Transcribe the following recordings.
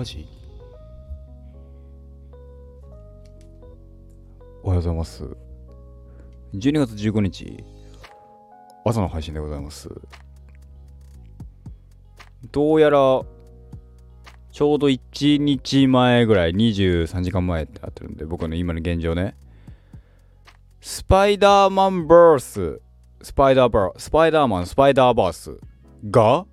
マジ？おはようございます。12月15日、朝の配信でございます。どうやら、ちょうど1日前ぐらい、23時間前ってなってるんで、僕の今の現状ね。スパイダーマンバース、スパイダーバー、スパイダーマン、スパイダーバースが、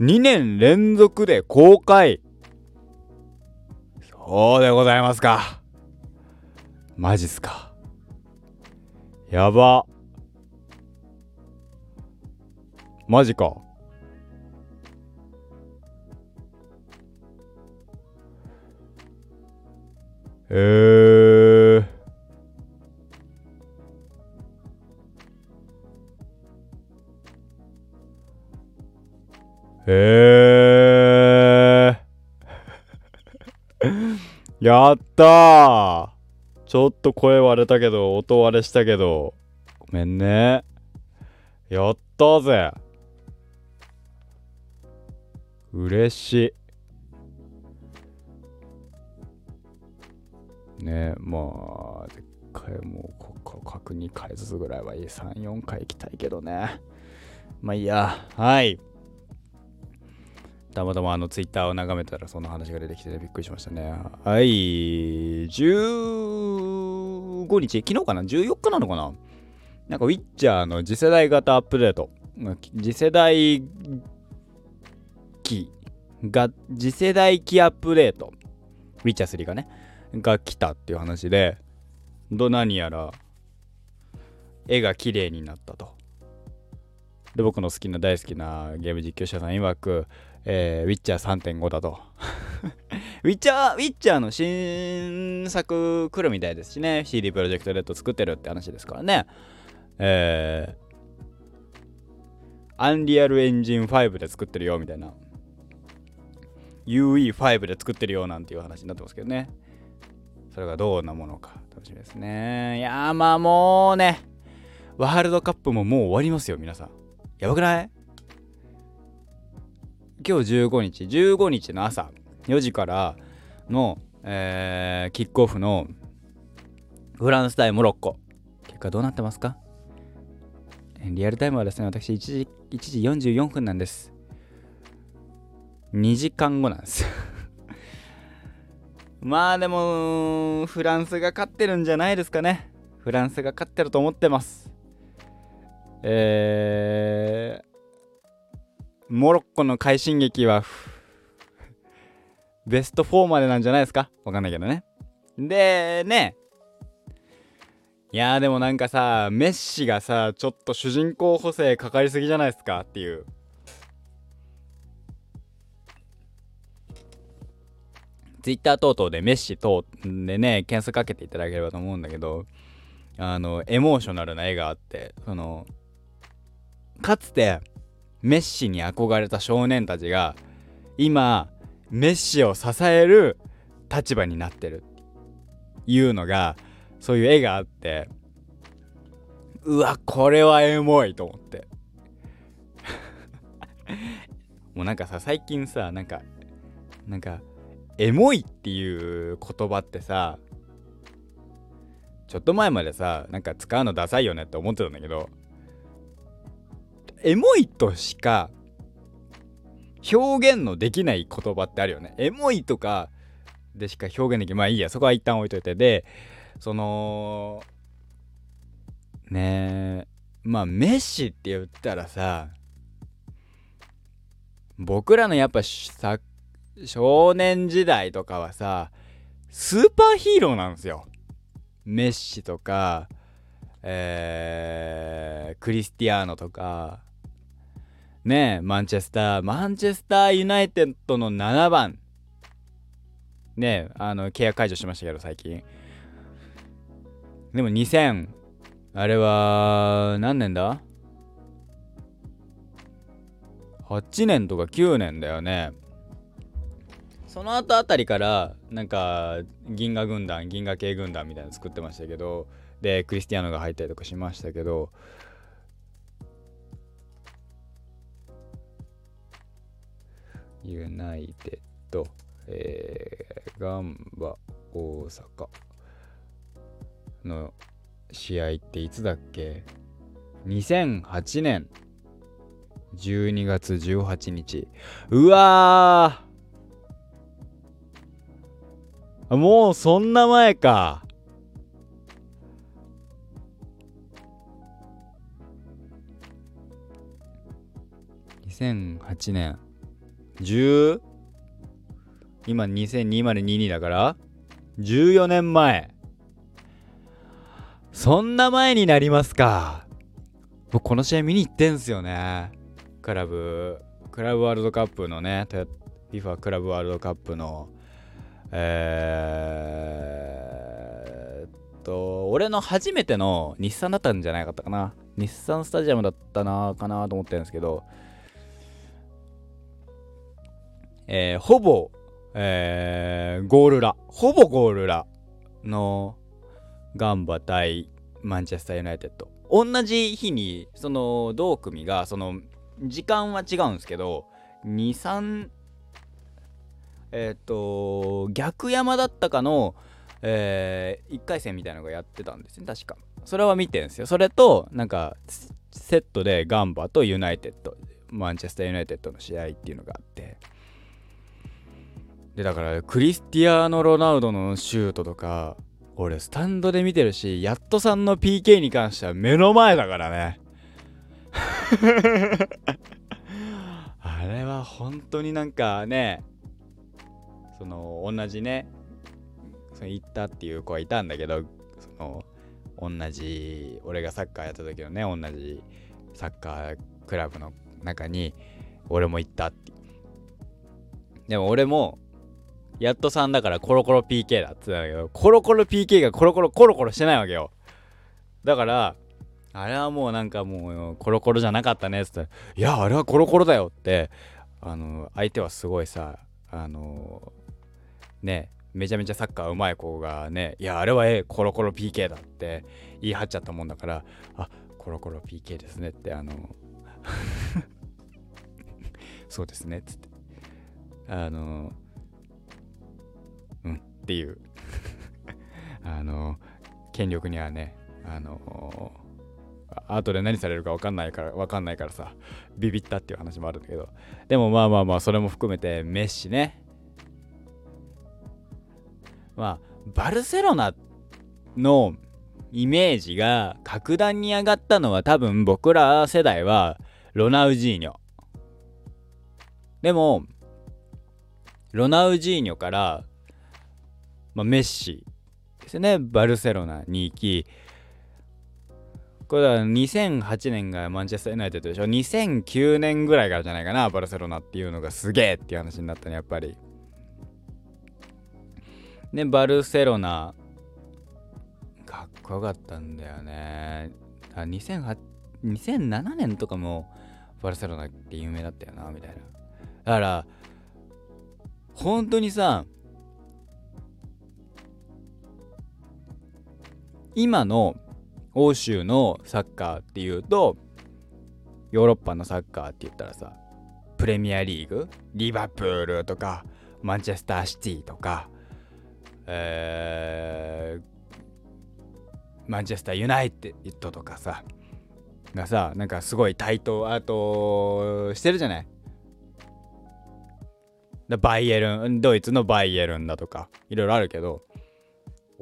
2年連続で公開。そうでございますか。マジっすか。やば。マジか。えー。えー。やったーちょっと声割れたけど、音割れしたけど、ごめんね。やったぜ。嬉しい。ねえまあ、でっかいもう、ここ確2回ずつぐらいはいい。3、4回行きたいけどね。まあいいや。はい。たまたまあのツイッターを眺めたらその話が出てきて、ね、びっくりしましたね。はい。15日昨日かな ?14 日なのかな？なんかウィッチャーの次世代型アップデート。次世代機が、次世代機アップデート。ウィッチャー3がね。が来たっていう話で、ど何やら絵が綺麗になったと。で、僕の好きな大好きなゲーム実況者さん曰く、えー、ウィッチャー3.5だと。ウィッチャー、ウィッチャーの新作来るみたいですしね。CD プロジェクトレッド作ってるって話ですからね。えー、アンリアルエンジン5で作ってるよみたいな。UE5 で作ってるよなんていう話になってますけどね。それがどんなものか楽しみですね。いやーまあもうね、ワールドカップももう終わりますよ、皆さん。やばくない？今日15日、15日の朝4時からの、えー、キックオフのフランス対モロッコ。結果どうなってますか？リアルタイムはですね、私1時 ,1 時44分なんです。2時間後なんです まあでも、フランスが勝ってるんじゃないですかね。フランスが勝ってると思ってます。えー、モロッコの快進撃は、ベスト4までなんじゃないですか？わかんないけどね。で、ね。いやでもなんかさ、メッシがさ、ちょっと主人公補正かかりすぎじゃないですか？っていう。ツイッター等々でメッシ等でね、検索かけていただければと思うんだけど、あの、エモーショナルな絵があって、その、かつて、メッシに憧れた少年たちが今メッシを支える立場になってるいうのがそういう絵があってうわこれはエモいと思って。もうなんかさ最近さなんかなんかエモいっていう言葉ってさちょっと前までさなんか使うのダサいよねって思ってたんだけどエモいとしか表現のできない言葉ってあるよね。エモいとかでしか表現できない。まあいいや、そこは一旦置いといて。で、その、ねえ、まあメッシって言ったらさ、僕らのやっぱさ、少年時代とかはさ、スーパーヒーローなんですよ。メッシとか、えー、クリスティアーノとか、ねえマンチェスター、マンチェスターユナイテッドの7番、ねあの、契約解除しましたけど、最近。でも2000、あれは、何年だ ?8 年とか9年だよね。その後あたりから、なんか、銀河軍団、銀河系軍団みたいなの作ってましたけど、で、クリスティアーノが入ったりとかしましたけど、ユナイテッド、えー、ガンバ大阪の試合っていつだっけ ?2008 年12月18日。うわーもうそんな前か。2008年10今2022だから14年前。そんな前になりますか。僕この試合見に行ってんすよね。クラブ。クラブワールドカップのね FIFA クラブワールドカップの。えー、っと俺の初めての日産だったんじゃないかったかな。日産スタジアムだったなかなと思ってるんですけどえー、ほぼ、えー、ゴールラ、ほぼゴールラのガンバ対マンチェスターユナイテッド。同じ日に、その同組が、その時間は違うんですけど、2、3、えっ、ー、と、逆山だったかの、えー、1回戦みたいなのがやってたんですね、確か。それは見てるんですよ。それと、なんか、セットでガンバとユナイテッド、マンチェスターユナイテッドの試合っていうのがあって、でだからクリスティアーノ・ロナウドのシュートとか俺スタンドで見てるしやっとさんの PK に関しては目の前だからね。あれは本当になんかねその同じねその行ったっていう子はいたんだけどその同じ俺がサッカーやった時のね同じサッカークラブの中に俺も行ったって。でも俺もやっと3だからコロコロ PK だって言ったんだけど、コロコロ PK がコロコロコロコロしてないわけよ。だから、あれはもうなんかもうコロコロじゃなかったねっつったら、いや、あれはコロコロだよって、あの、相手はすごいさ、あの、ね、めちゃめちゃサッカーうまい子がね、いや、あれはええ、コロコロ PK だって言い張っちゃったもんだから、あ、コロコロ PK ですねって、あの、そうですねっつって。あの、うん。っていう。あの権力にはねあの後で何されるか分かんないから分かんないからさビビったっていう話もあるんだけど。でもまあまあまあそれも含めてメッシね。まあバルセロナのイメージが格段に上がったのは多分僕ら世代はロナウジーニョ。でもロナウジーニョからまあ、メッシですね。バルセロナに行きこれは2008年がマンチェスター・ユナイテッドでしょ。2009年ぐらいからじゃないかなバルセロナっていうのがすげえっていう話になったねやっぱり。でバルセロナかっこよかったんだよね。あ2008 2007年とかもバルセロナって有名だったよなみたいな。だから本当にさ今の欧州のサッカーっていうとヨーロッパのサッカーって言ったらさプレミアリーグリバプールとかマンチェスターシティとか、えー、マンチェスターユナイテッドとかさがさなんかすごい対等あとしてるじゃない？バイエルンドイツのバイエルンだとかいろいろあるけど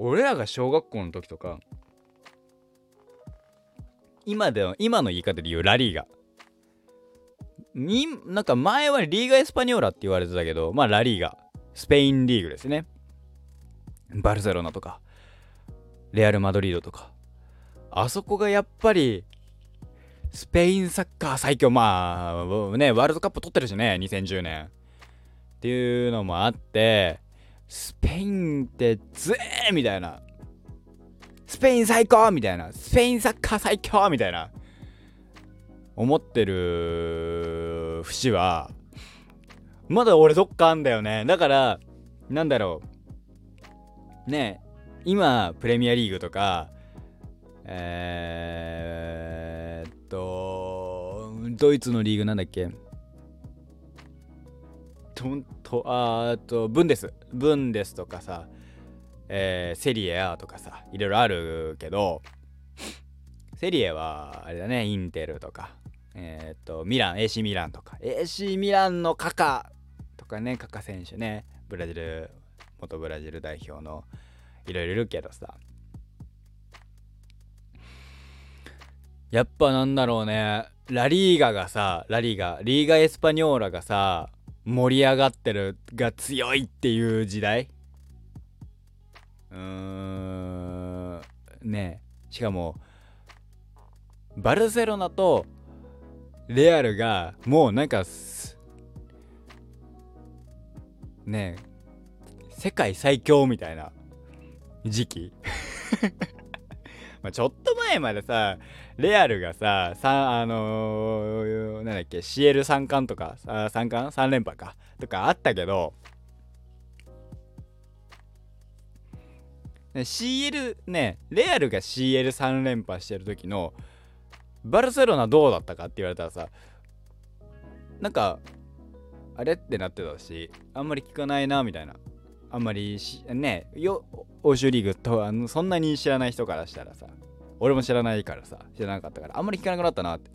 俺らが小学校の時とか今で今の言い方で言うラリーガになんか前はリーガ・エスパニョーラって言われてたけどまあラリーガスペインリーグですね。バルセロナとか。レアル・マドリードとか。あそこがやっぱりスペインサッカー最強。まあねワールドカップ取ってるしね2010年。っていうのもあってスペインってずえーみたいな。スペイン最高みたいな。スペインサッカー最強みたいな。思ってる節は、まだ俺どっかあんだよね。だから、なんだろう。ね今、プレミアリーグとか、えー、っと、ドイツのリーグなんだっけ？とあとブンデスブンデスとかさ、えー、セリエ A とかさいろいろあるけどセリエはあれだねインテルとかえっ、とミラン AC ミランとか。AC ミランのカカとかねカカ選手ねブラジル元ブラジル代表のいろいろいるけどさ。やっぱなんだろうねラリーガがさラリーガリーガエスパニョーラがさ盛り上がってるが強いっていう時代？うーん。ねえ。しかもバルセロナとレアルがもうなんかねえ世界最強みたいな時期？まちょっと前までさレアルがさあのー、なんだっけ CL 三冠とか三冠？3連覇か？とかあったけど CL ねレアルが CL3 連覇してる時のバルセロナどうだったかって言われたらさなんかあれってなってたしあんまり聞かないなみたいな。あんまりねよ欧州リーグとあのそんなに知らない人からしたらさ。俺も知らないからさ知らなかったからあんまり聞かなくなったなって。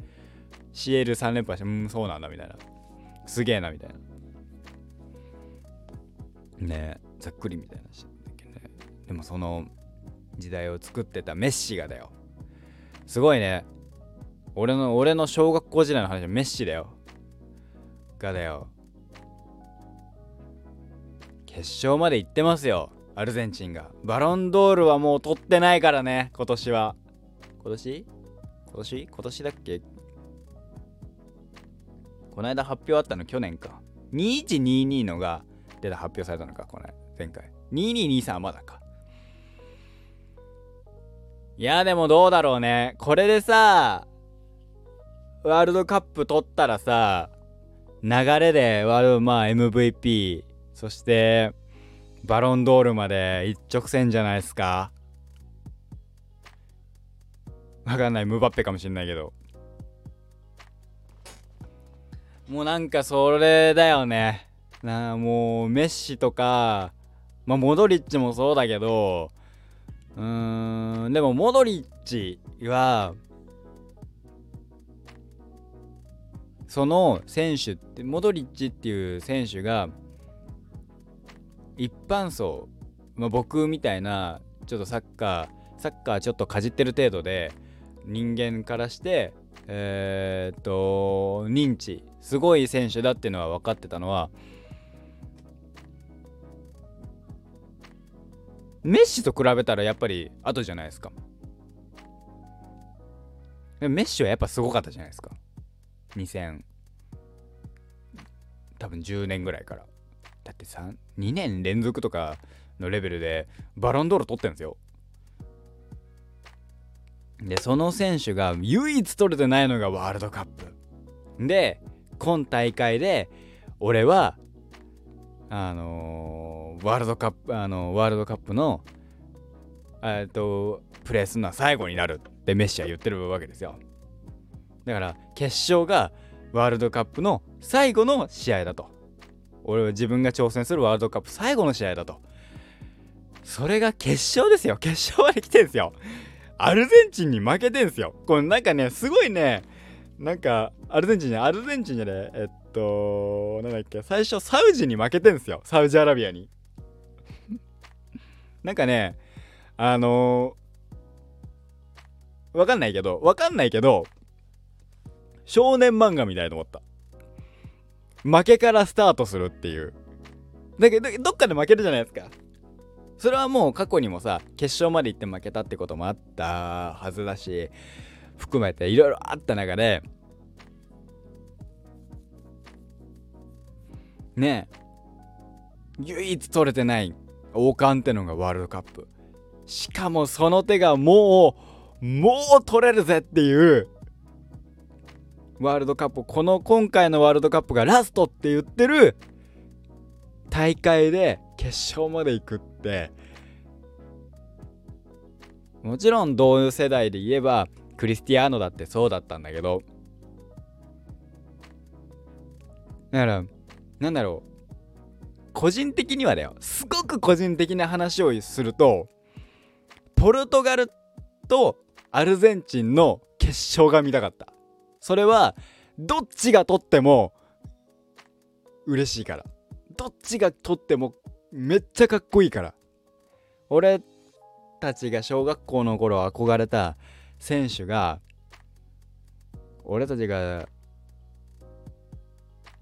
CL3 連覇してうんそうなんだみたいな。すげえなみたいな。ねざっくりみたいな。しねでもその時代を作ってたメッシがだよ。すごいね。俺の俺の小学校時代の話はメッシだよ。がだよ。決勝まで行ってますよ。アルゼンチンが。バロンドールはもう取ってないからね今年は。今年？今年？今年だっけ？この間発表あったの去年か。2122のが出た発表されたのかこの前回。2223はまだか。いやでもどうだろうね。これでさワールドカップ取ったらさ流れでワールドまあ MVP そしてバロンドールまで一直線じゃないですか。わかんない。ムバッペかもしんないけど。もうなんかそれだよね。なもうメッシとかまあモドリッチもそうだけどうーんでもモドリッチはその選手ってモドリッチっていう選手が一般層、まあ、僕みたいなちょっとサッカーサッカーちょっとかじってる程度で人間からしてえー、っと認知すごい選手だっていうのは分かってたのはメッシと比べたらやっぱり後じゃないですか。メッシはやっぱすごかったじゃないですか。2000多分10年ぐらいから。だって2年連続とかのレベルでバロンドール取ってるんですよ。でその選手が唯一取れてないのがワールドカップ。で今大会で俺はあのー、ワールドカップあのー、ワールドカップのえっとプレーするのは最後になるってメッシは言ってるわけですよ。だから決勝がワールドカップの最後の試合だと。俺は自分が挑戦するワールドカップ最後の試合だと。それが決勝ですよ。決勝まで来てんですよ。アルゼンチンに負けてんすよ。これなんかねすごいねなんかアルゼンチンじゃアルゼンチンじゃねえっとなんだっけ最初サウジに負けてんすよサウジアラビアに。なんかねあのー、わかんないけどわかんないけど少年漫画みたいと思った。負けからスタートするっていう。だけどどっかで負けるじゃないですか。それはもう過去にもさ決勝まで行って負けたってこともあったはずだし含めていろいろあった中でねえ唯一取れてない王冠ってのがワールドカップ。しかもその手がもうもう取れるぜっていうワールドカップ。この今回のワールドカップがラストって言ってる大会で決勝まで行くって。もちろん同世代で言えばクリスティアーノだってそうだったんだけど。だからなんだろう。個人的にはだよ。すごく個人的な話をするとポルトガルとアルゼンチンの決勝が見たかった。それはどっちが取っても嬉しいから。どっちが取ってもめっちゃかっこいいから。俺たちが小学校の頃憧れた選手が俺たちが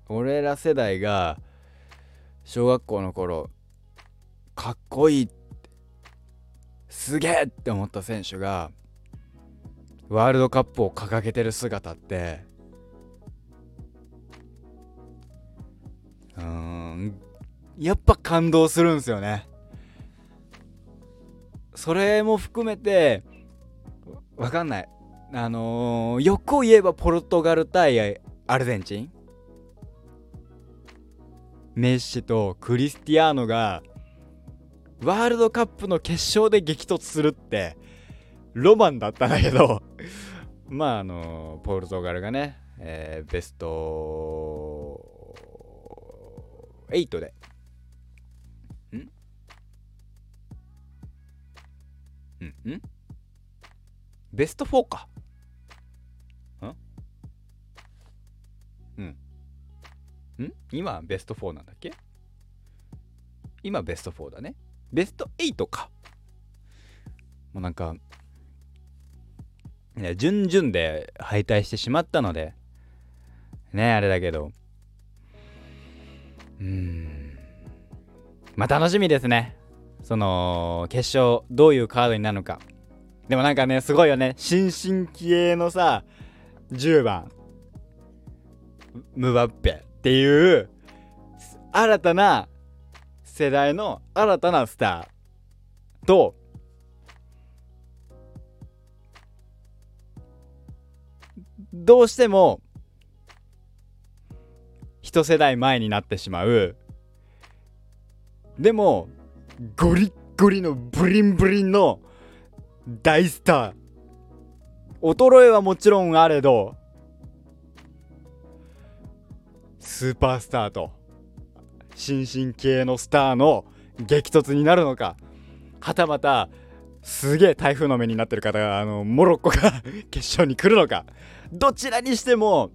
俺ら世代が小学校の頃かっこいいすげえって思った選手がワールドカップを掲げてる姿ってうんやっぱ感動するんですよね。それも含めてわかんない。あのー、欲を言えばポルトガル対アルゼンチン。メッシとクリスティアーノがワールドカップの決勝で激突するってロマンだったんだけど。まああのポルトガルがね、えー、ベスト8でん？んベスト4か。ん？うん。ん？今ベスト4なんだっけ？今ベスト4だね。ベスト8か。もうなんかね、順々で敗退してしまったので、ね、あれだけど、うーん、まあ楽しみですね。その、決勝、どういうカードになるのか。でもなんかね、すごいよね。新進気鋭のさ、10番、ムバッペっていう、新たな世代の新たなスターと、どうしても一世代前になってしまうでもゴリッゴリのブリンブリンの大スター。衰えはもちろんあれどスーパースターと新進系のスターの激突になるのかはたまたすげえ台風の目になってる方があのモロッコが決勝に来るのかどちらにしても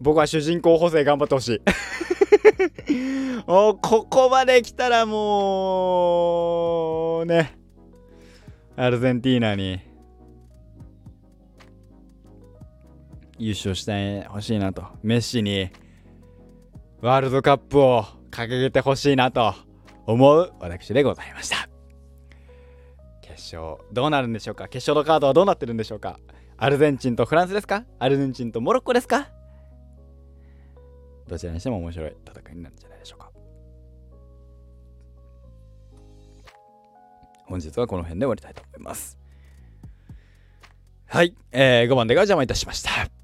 僕は主人公補正頑張ってほしい。おここまで来たらもうねアルゼンティーナに優勝してほしいなと。メッシにワールドカップを掲げてほしいなと思う私でございました。決勝どうなるんでしょうか？決勝のカードはどうなってるんでしょうか？アルゼンチンとフランスですか？アルゼンチンとモロッコですか？どちらにしても面白い戦いになるんじゃないでしょうか。本日はこの辺で終わりたいと思います。はい、えー、5番でが邪魔いたしました。